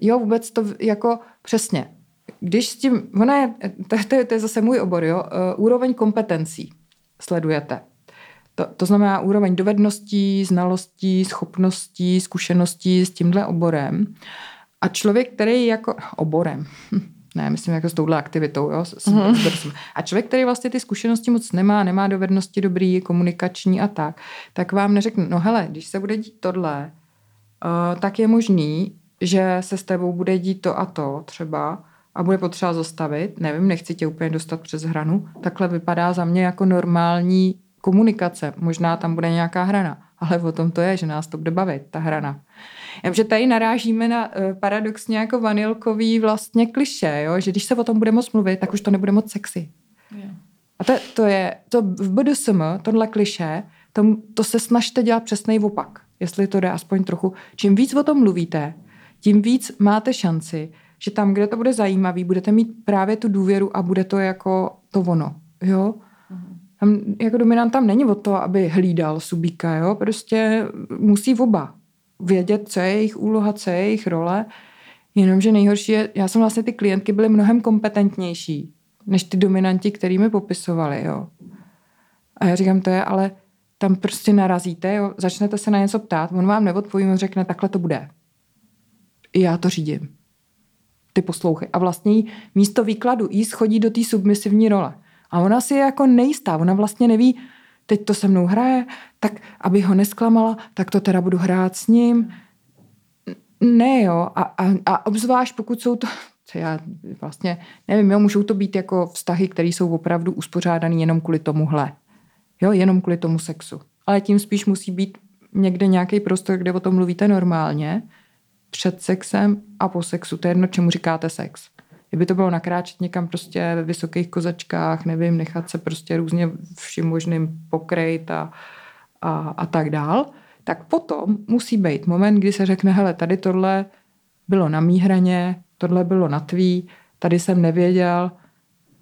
jo, vůbec to jako přesně, když s tím, ona je, to, to, to je zase můj obor, jo, eh, úroveň kompetencí sledujete. To, to znamená úroveň dovedností, znalostí, schopností, zkušeností s tímhle oborem. A člověk, který jako oborem, ne, myslím jako s touhle aktivitou, jo, s, mm-hmm. a člověk, který vlastně ty zkušenosti moc nemá, nemá dovednosti dobrý, komunikační a tak, tak vám neřekne, no hele, když se bude dít tohle, uh, tak je možný, že se s tebou bude dít to a to třeba a bude potřeba zastavit, nevím, nechci tě úplně dostat přes hranu, takhle vypadá za mě jako normální komunikace, možná tam bude nějaká hrana, ale o tom to je, že nás to bude bavit, ta hrana. že tady narážíme na uh, paradoxně jako vanilkový vlastně kliše, jo? že když se o tom bude moc mluvit, tak už to nebude moc sexy. Yeah. A to, to je, to v BDSM, tohle kliše, to, to se snažte dělat přesný opak, jestli to jde aspoň trochu. Čím víc o tom mluvíte, tím víc máte šanci, že tam, kde to bude zajímavý, budete mít právě tu důvěru a bude to jako to ono. Jo? Tam jako dominant tam není o to, aby hlídal subíka, jo, prostě musí oba vědět, co je jejich úloha, co je jejich role, jenomže nejhorší je, já jsem vlastně ty klientky byly mnohem kompetentnější, než ty dominanti, který mi popisovali, jo. A já říkám, to je, ale tam prostě narazíte, jo, začnete se na něco ptát, on vám neodpoví, on řekne, takhle to bude. I já to řídím. Ty poslouchy. A vlastně místo výkladu jí schodí do té submisivní role. A ona si je jako nejistá, ona vlastně neví, teď to se mnou hraje, tak aby ho nesklamala, tak to teda budu hrát s ním. Ne jo, a, a, a obzvlášť pokud jsou to, (laughs) co já vlastně nevím, jo, můžou to být jako vztahy, které jsou opravdu uspořádané jenom kvůli tomuhle. Jo, jenom kvůli tomu sexu. Ale tím spíš musí být někde nějaký prostor, kde o tom mluvíte normálně, před sexem a po sexu. To je jedno, čemu říkáte sex. Kdyby to bylo nakráčet někam prostě ve vysokých kozačkách, nevím, nechat se prostě různě vším možným pokrejt a, a, a tak dál, tak potom musí být moment, kdy se řekne, hele, tady tohle bylo na mý hraně, tohle bylo na tvý, tady jsem nevěděl,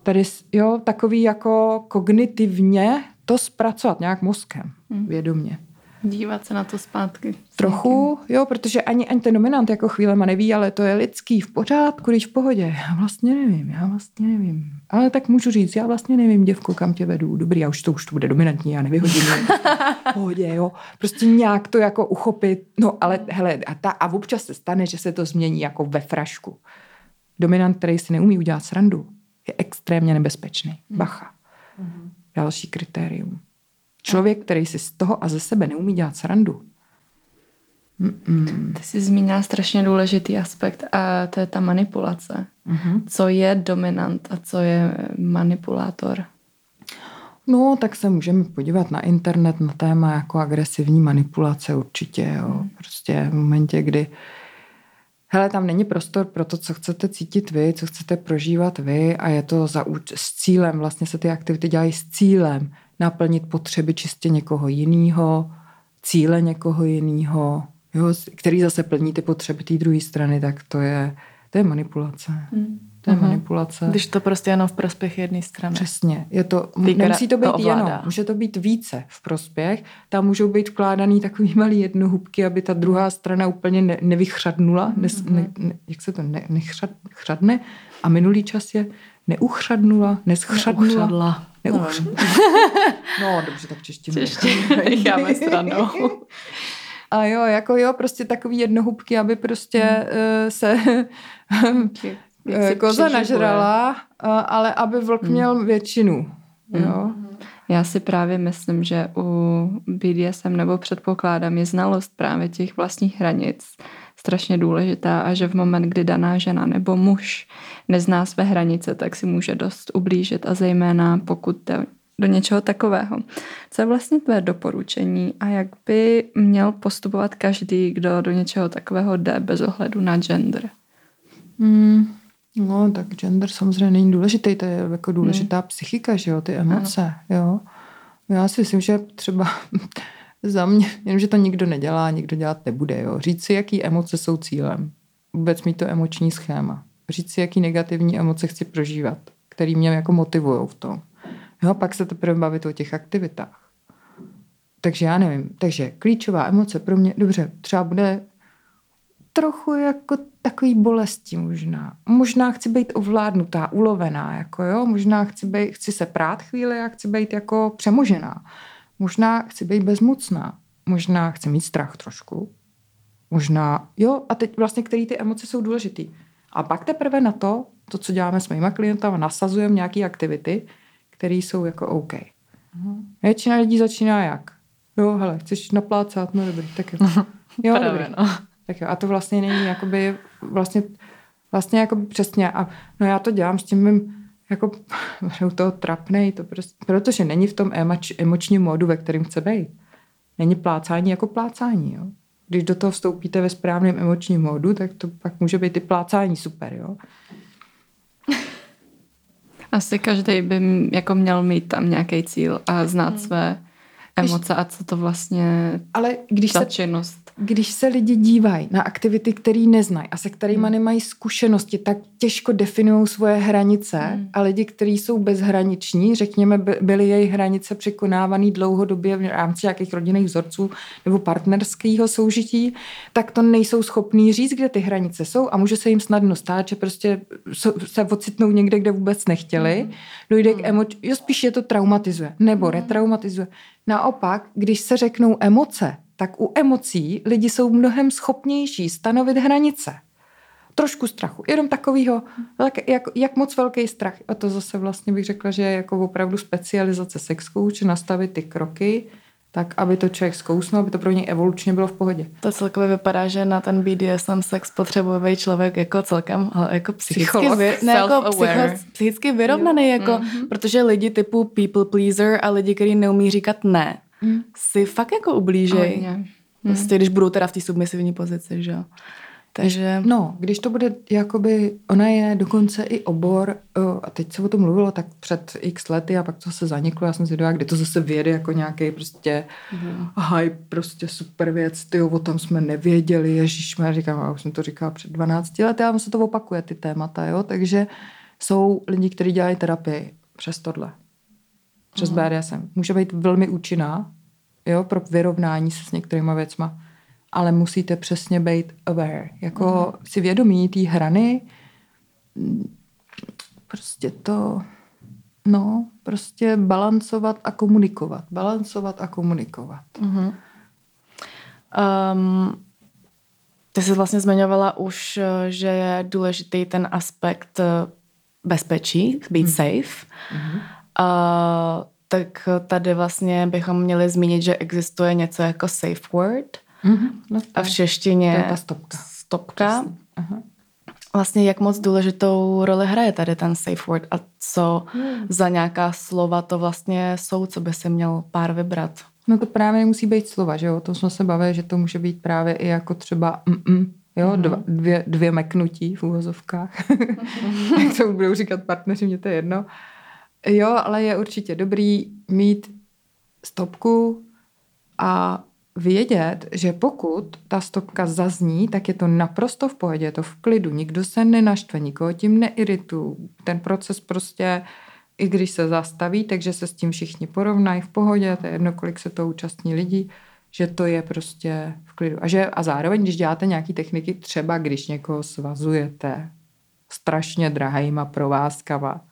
tady, jo, takový jako kognitivně to zpracovat nějak mozkem, hmm. vědomě. Dívat se na to zpátky. Trochu, jo, protože ani, ani ten dominant jako chvílema neví, ale to je lidský v pořádku, když v pohodě. Já vlastně nevím, já vlastně nevím. Ale tak můžu říct, já vlastně nevím, děvko, kam tě vedu. Dobrý, já už to už to bude dominantní, já nevyhodím. (laughs) v pohodě, jo. Prostě nějak to jako uchopit. No, ale hele, a, ta, a občas se stane, že se to změní jako ve frašku. Dominant, který si neumí udělat srandu, je extrémně nebezpečný. Bacha. Mm-hmm. Další kritérium. Člověk, který si z toho a ze sebe neumí dělat srandu. Mm-mm. Ty jsi zmínila strašně důležitý aspekt a to je ta manipulace. Mm-hmm. Co je dominant a co je manipulátor? No, tak se můžeme podívat na internet na téma jako agresivní manipulace určitě. Jo. Mm. Prostě v momentě, kdy hele, tam není prostor pro to, co chcete cítit vy, co chcete prožívat vy a je to za, s cílem, vlastně se ty aktivity dělají s cílem naplnit potřeby čistě někoho jiného, cíle někoho jiného, který zase plní ty potřeby té druhé strany, tak to je, to je manipulace. Hmm. To je uh-huh. manipulace. Když to prostě jenom v prospěch jedné strany. Přesně. Je to, Týkra, nemusí to být to jenom, může to být více v prospěch. Tam můžou být vkládaný takový malý jednohubky, aby ta druhá strana úplně ne, nevychřadnula. Uh-huh. Ne, ne, jak se to ne, nechřadne? A minulý čas je neuchřadnula, neschřadnula. Neuchřadla. Neuchřadla. (laughs) no, dobře, tak češtinu. Češtinu necháme stranou. (laughs) A jo, jako jo, prostě takový jednohubky, aby prostě hmm. uh, se (laughs) koza nažrala, uh, ale aby vlk hmm. měl většinu. Hmm. Jo. Já si právě myslím, že u BDSM nebo předpokládám je znalost právě těch vlastních hranic strašně důležitá a že v moment, kdy daná žena nebo muž nezná své hranice, tak si může dost ublížit a zejména pokud do něčeho takového. Co je vlastně tvé doporučení a jak by měl postupovat každý, kdo do něčeho takového jde bez ohledu na gender? Hmm. No, tak gender samozřejmě není důležitý, to je jako důležitá hmm. psychika, že jo, ty emoce, ano. jo. Já si myslím, že třeba za mě, jenomže to nikdo nedělá, nikdo dělat nebude, jo. Říct si, jaký emoce jsou cílem. Vůbec mít to emoční schéma. Říct si, jaký negativní emoce chci prožívat, který mě jako motivují v tom. Jo, pak se teprve bavit o těch aktivitách. Takže já nevím. Takže klíčová emoce pro mě, dobře, třeba bude trochu jako takový bolesti možná. Možná chci být ovládnutá, ulovená, jako jo. Možná chci, být, chci se prát chvíli a chci být jako přemožená. Možná chci být bezmocná. Možná chci mít strach trošku. Možná, jo, a teď vlastně, které ty emoce jsou důležité. A pak teprve na to, to, co děláme s mýma klientama, nasazujeme nějaké aktivity, které jsou jako OK. Mm-hmm. Většina lidí začíná jak? Jo, hele, chceš naplácat? No dobrý, tak jo. (laughs) Jo, Právě, dobrý. No. Tak jo, a to vlastně není jakoby, vlastně, vlastně jako přesně. A no já to dělám s tím mým, jako (laughs) u toho trapnej, to prostě, protože není v tom emoč, emočním módu, ve kterém chce být. Není plácání jako plácání, jo. Když do toho vstoupíte ve správném emočním módu, tak to pak může být i plácání super, jo. (laughs) Asi každý by jako měl mít tam nějaký cíl a znát hmm. své emoce a co to vlastně Ale když ta se, činnost když se lidi dívají na aktivity, které neznají a se kterými hmm. nemají zkušenosti, tak těžko definují svoje hranice hmm. a lidi, kteří jsou bezhraniční, řekněme, byly jejich hranice překonávané dlouhodobě v rámci nějakých rodinných vzorců nebo partnerského soužití, tak to nejsou schopní říct, kde ty hranice jsou a může se jim snadno stát, že prostě se ocitnou někde, kde vůbec nechtěli, hmm. dojde hmm. k emoci, jo, spíš je to traumatizuje nebo hmm. retraumatizuje. Naopak, když se řeknou emoce, tak u emocí lidi jsou mnohem schopnější stanovit hranice. Trošku strachu, jenom takovýho, jak, jak moc velký strach. A to zase vlastně bych řekla, že je jako opravdu specializace sex coach, nastavit ty kroky, tak aby to člověk zkousnul, aby to pro něj evolučně bylo v pohodě. To celkově vypadá, že na ten BDSM sex potřebuje člověk jako celkem, ale jako psychicky, vy, ne, jako psycho, psychicky vyrovnaný, jako, mm-hmm. protože lidi typu people pleaser a lidi, kteří neumí říkat ne, mm. si fakt jako ublížej. Mm. Prostě, když budou teda v té submisivní pozici, že jo. Takže... No, když to bude, jakoby, ona je dokonce i obor, a teď se o tom mluvilo tak před x lety a pak to se zaniklo, já jsem si kdy to zase vyjede jako nějaký prostě mm. hype, prostě super věc, ty o tom jsme nevěděli, ježíš, já říkám, já už jsem to říkala před 12 lety, ale se to opakuje, ty témata, jo, takže jsou lidi, kteří dělají terapii přes tohle, přes mm. BDSM. Může být velmi účinná, jo, pro vyrovnání se s některýma věcma ale musíte přesně být aware. Jako mm. si vědomí té hrany, prostě to, no, prostě balancovat a komunikovat. Balancovat a komunikovat. Mm-hmm. Um, ty jsi vlastně zmiňovala už, že je důležitý ten aspekt bezpečí, být mm. safe. Mm-hmm. Uh, tak tady vlastně bychom měli zmínit, že existuje něco jako safe word. Mm-hmm. No a v češtině to je ta stopka. stopka. Vlastně jak moc důležitou roli hraje tady ten safe word a co mm. za nějaká slova to vlastně jsou, co by se měl pár vybrat? No to právě nemusí být slova, že jo? O tom jsme se bavili, že to může být právě i jako třeba mm jo, mm-hmm. dva, dvě, dvě meknutí v úvozovkách. (laughs) Jak to budou říkat partneři, mě to je jedno. Jo, ale je určitě dobrý mít stopku a vědět, že pokud ta stopka zazní, tak je to naprosto v pohodě, je to v klidu, nikdo se nenaštve, nikoho tím neiritu. Ten proces prostě, i když se zastaví, takže se s tím všichni porovnají v pohodě, to je jedno, kolik se to účastní lidí, že to je prostě v klidu. A, že, a zároveň, když děláte nějaké techniky, třeba když někoho svazujete strašně drahýma provázkama,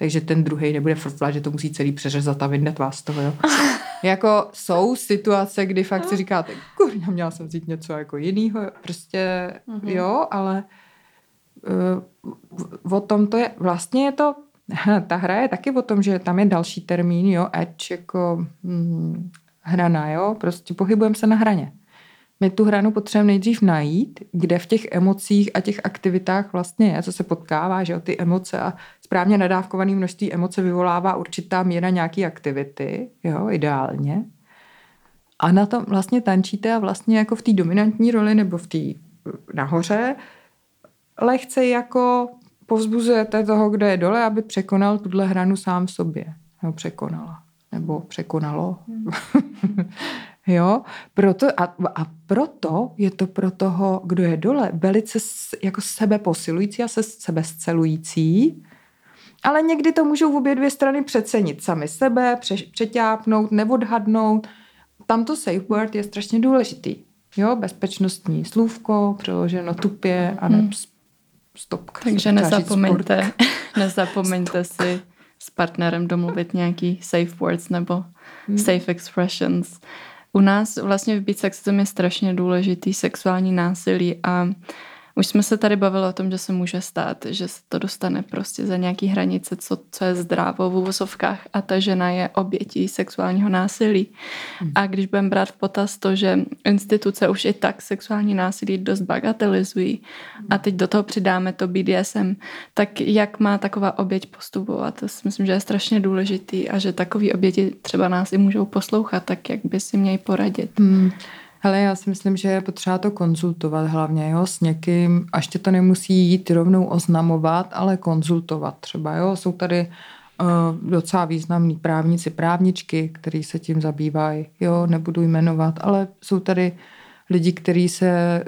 takže ten druhý nebude frflat, že to musí celý přeřezat a vyndat vás z toho. Jo. (laughs) jako jsou situace, kdy fakt si říkáte, kurňa, měla jsem vzít něco jako jinýho, prostě mm-hmm. jo, ale uh, o tom to je, vlastně je to, (laughs) ta hra je taky o tom, že tam je další termín, jo, edge jako hm, hrana, jo, prostě pohybujeme se na hraně my tu hranu potřebujeme nejdřív najít, kde v těch emocích a těch aktivitách vlastně je, co se potkává, že o ty emoce a správně nadávkované množství emoce vyvolává určitá míra nějaký aktivity, jo, ideálně. A na tom vlastně tančíte a vlastně jako v té dominantní roli nebo v té nahoře lehce jako povzbuzujete toho, kdo je dole, aby překonal tuhle hranu sám sobě. Nebo překonala. Nebo překonalo. Hmm. (laughs) Jo, proto, a, a proto je to pro toho, kdo je dole, velice jako sebe posilující a se sebe scelující, ale někdy to můžou v obě dvě strany přecenit sami sebe, pře, přeťápnout, neodhadnout. Tamto safe word je strašně důležitý. Jo, bezpečnostní slůvko, přeloženo tupě a ne hmm. stopka. Takže nezapomeňte, (laughs) nezapomeňte si s partnerem domluvit nějaký safe words nebo hmm. safe expressions. U nás vlastně v sexism je strašně důležitý sexuální násilí a už jsme se tady bavili o tom, že se může stát, že se to dostane prostě za nějaký hranice, co, co je zdrávo v úvozovkách a ta žena je obětí sexuálního násilí. Hmm. A když budeme brát v potaz to, že instituce už i tak sexuální násilí dost bagatelizují hmm. a teď do toho přidáme to BDSM, tak jak má taková oběť postupovat? To si myslím, že je strašně důležitý a že takový oběti třeba nás i můžou poslouchat, tak jak by si měli poradit. Hmm. Hele, já si myslím, že je potřeba to konzultovat hlavně jo, s někým, až tě to nemusí jít rovnou oznamovat, ale konzultovat třeba. Jo. Jsou tady uh, docela významní právníci, právničky, kteří se tím zabývají. Jo, nebudu jmenovat, ale jsou tady lidi, kteří se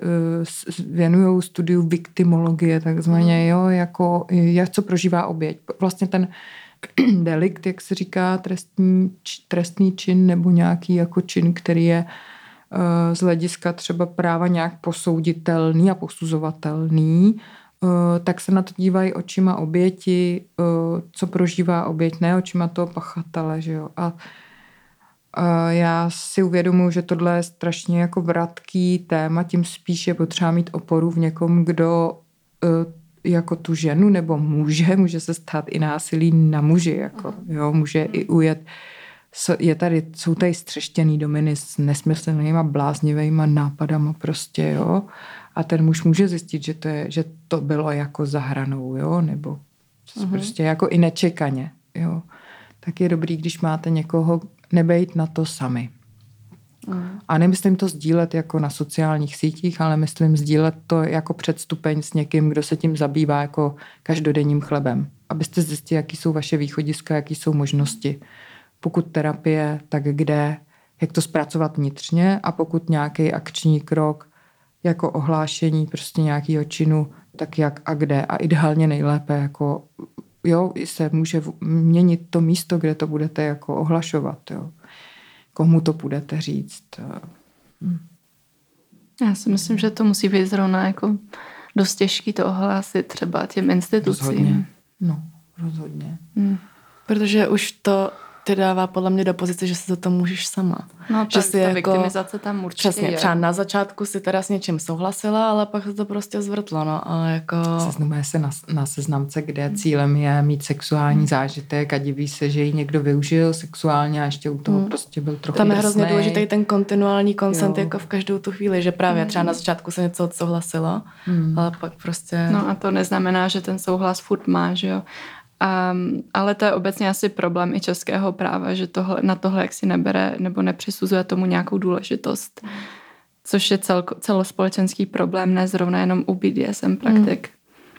uh, věnují studiu viktimologie, takzvaně, jo, jako jak co prožívá oběť. Vlastně ten (clears throat) delikt, jak se říká, trestní, trestný čin nebo nějaký jako čin, který je uh, z hlediska třeba práva nějak posouditelný a posuzovatelný, eh, tak se na to dívají očima oběti, eh, co prožívá oběť, ne očima toho pachatele. Že jo? A já si uvědomuji, že tohle je strašně jako vratký téma, tím spíš je potřeba mít oporu v někom, kdo eh, jako tu ženu nebo muže, může se stát i násilí na muži, jako, jo, může i ujet je tady, jsou tady střeštěný dominy s nesmyslnýma bláznivýma nápadama prostě, jo. A ten muž může zjistit, že to, je, že to bylo jako za hranou, jo, nebo uh-huh. prostě jako i nečekaně, jo. Tak je dobrý, když máte někoho, nebejt na to sami. Mm. A nemyslím to sdílet jako na sociálních sítích, ale myslím sdílet to jako předstupeň s někým, kdo se tím zabývá jako každodenním chlebem. Abyste zjistili, jaký jsou vaše východiska, jaký jsou možnosti. Pokud terapie, tak kde, jak to zpracovat vnitřně a pokud nějaký akční krok, jako ohlášení prostě nějakého činu, tak jak a kde a ideálně nejlépe jako jo, se může měnit to místo, kde to budete jako ohlašovat, jo. Komu to budete říct. Hm. Já si myslím, že to musí být zrovna jako dost těžký to ohlásit třeba těm institucím. Rozhodně. No, rozhodně. Hmm. Protože už to ty dává podle mě do pozice, že si za to můžeš sama. No, že tak si ta jako, viktimizace tam určitě Přesně, je. třeba na začátku si teda s něčím souhlasila, ale pak se to prostě zvrtlo, no, a jako... Seznamuje se na, na seznamce, kde cílem je mít sexuální hmm. zážitek a diví se, že ji někdo využil sexuálně a ještě u toho hmm. prostě byl trochu Tam je hrozně důležitý ten kontinuální konsent jako v každou tu chvíli, že právě hmm. třeba na začátku se něco odsouhlasilo, hmm. ale pak prostě... No a to neznamená, že ten souhlas furt má, že jo. Um, ale to je obecně asi problém i českého práva, že tohle, na tohle jak si nebere nebo nepřisuzuje tomu nějakou důležitost. Což je celko, celospolečenský problém, ne zrovna jenom u BDSM praktik. Hmm.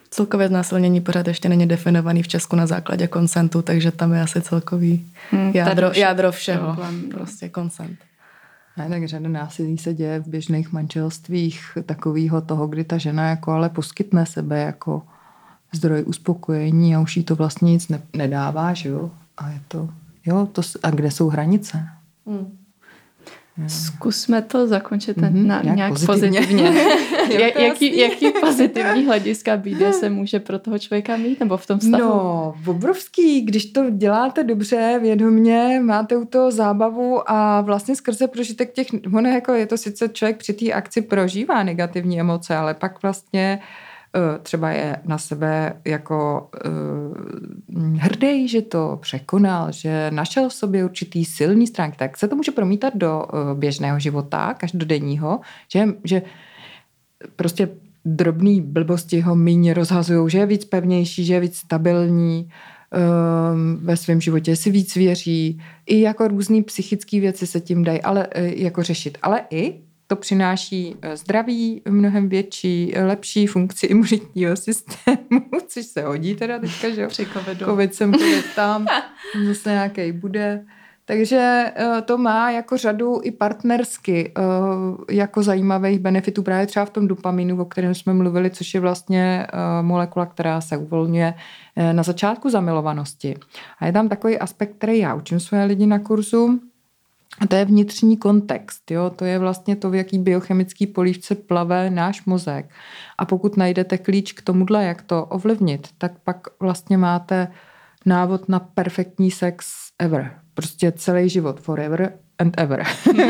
Celkově znásilnění pořád ještě není definovaný v Česku na základě konsentu, takže tam je asi celkový hmm, jádro, vše, jádro všeho. Problém. Prostě konsent. Ne, tak řada násilí se děje v běžných manželstvích takového toho, kdy ta žena jako ale poskytne sebe jako zdroj uspokojení a už jí to vlastně nic ne, nedává, že jo? A je to, jo, to, a kde jsou hranice? Mm. Zkusme to zakončit mm-hmm, na, nějak, nějak pozitivně. pozitivně. (laughs) jo, jaký, jaký pozitivní hlediska BD se může pro toho člověka mít nebo v tom vztahu? No, obrovský. Když to děláte dobře, vědomě, máte u toho zábavu a vlastně skrze prožitek těch, ono jako je to sice člověk při té akci prožívá negativní emoce, ale pak vlastně uh, třeba je na sebe jako uh, hrdý, že to překonal, že našel v sobě určitý silný stránky, tak se to může promítat do uh, běžného života, každodenního, že, že prostě drobný blbosti ho méně rozhazují, že je víc pevnější, že je víc stabilní, ve svém životě si víc věří. I jako různé psychické věci se tím dají ale, jako řešit. Ale i to přináší eh, zdraví, mnohem větší, eh, lepší funkci imunitního (laughs) systému, což se hodí teda teďka, že jo? Při covidu. Covid sem, covid tam, (laughs) zase nějaký bude. Takže eh, to má jako řadu i partnersky jako zajímavých benefitů právě třeba v tom dopaminu, o kterém jsme mluvili, což je vlastně molekula, která se uvolňuje na začátku zamilovanosti. A je tam takový aspekt, který já učím své lidi na kurzu, a to je vnitřní kontext, jo? to je vlastně to, v jaký biochemický polívce plave náš mozek. A pokud najdete klíč k tomuhle, jak to ovlivnit, tak pak vlastně máte návod na perfektní sex ever. Prostě celý život, forever and ever.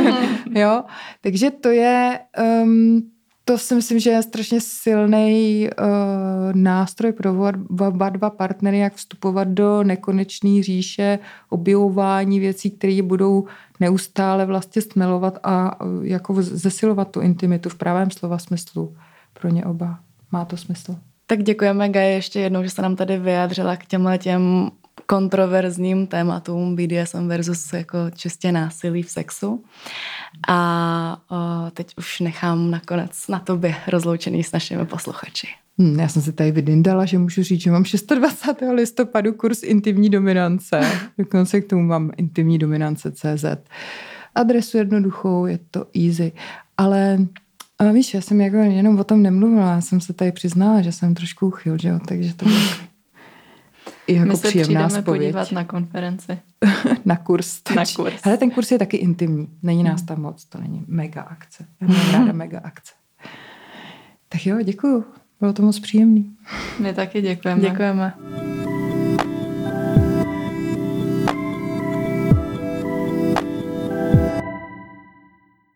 (laughs) jo? Takže to je um, to si myslím, že je strašně silný uh, nástroj pro oba dva partnery, jak vstupovat do nekonečné říše, objevování věcí, které budou neustále vlastně stmelovat a uh, jako zesilovat tu intimitu v pravém slova smyslu pro ně oba. Má to smysl. Tak děkujeme, Gaje, ještě jednou, že se nám tady vyjádřila k těmhle těm kontroverzním tématům BDSM versus jako čistě násilí v sexu. A o, teď už nechám nakonec na tobě rozloučený s našimi posluchači. Hmm, já jsem se tady vydindala, že můžu říct, že mám 26. listopadu kurz intimní dominance. (laughs) Dokonce k tomu mám intimní dominance CZ. Adresu jednoduchou, je to easy. Ale a víš, já jsem jako jenom o tom nemluvila, já jsem se tady přiznala, že jsem trošku uchyl, že jo, takže to bylo (laughs) i jako My se příjemná spověď. podívat na konferenci. (laughs) na kurz. Na kurz. Ale ten kurz je taky intimní. Není nás hmm. tam moc, to není mega akce. Já (laughs) mám ráda mega akce. Tak jo, děkuju. Bylo to moc příjemný. My taky děkujeme. Děkujeme.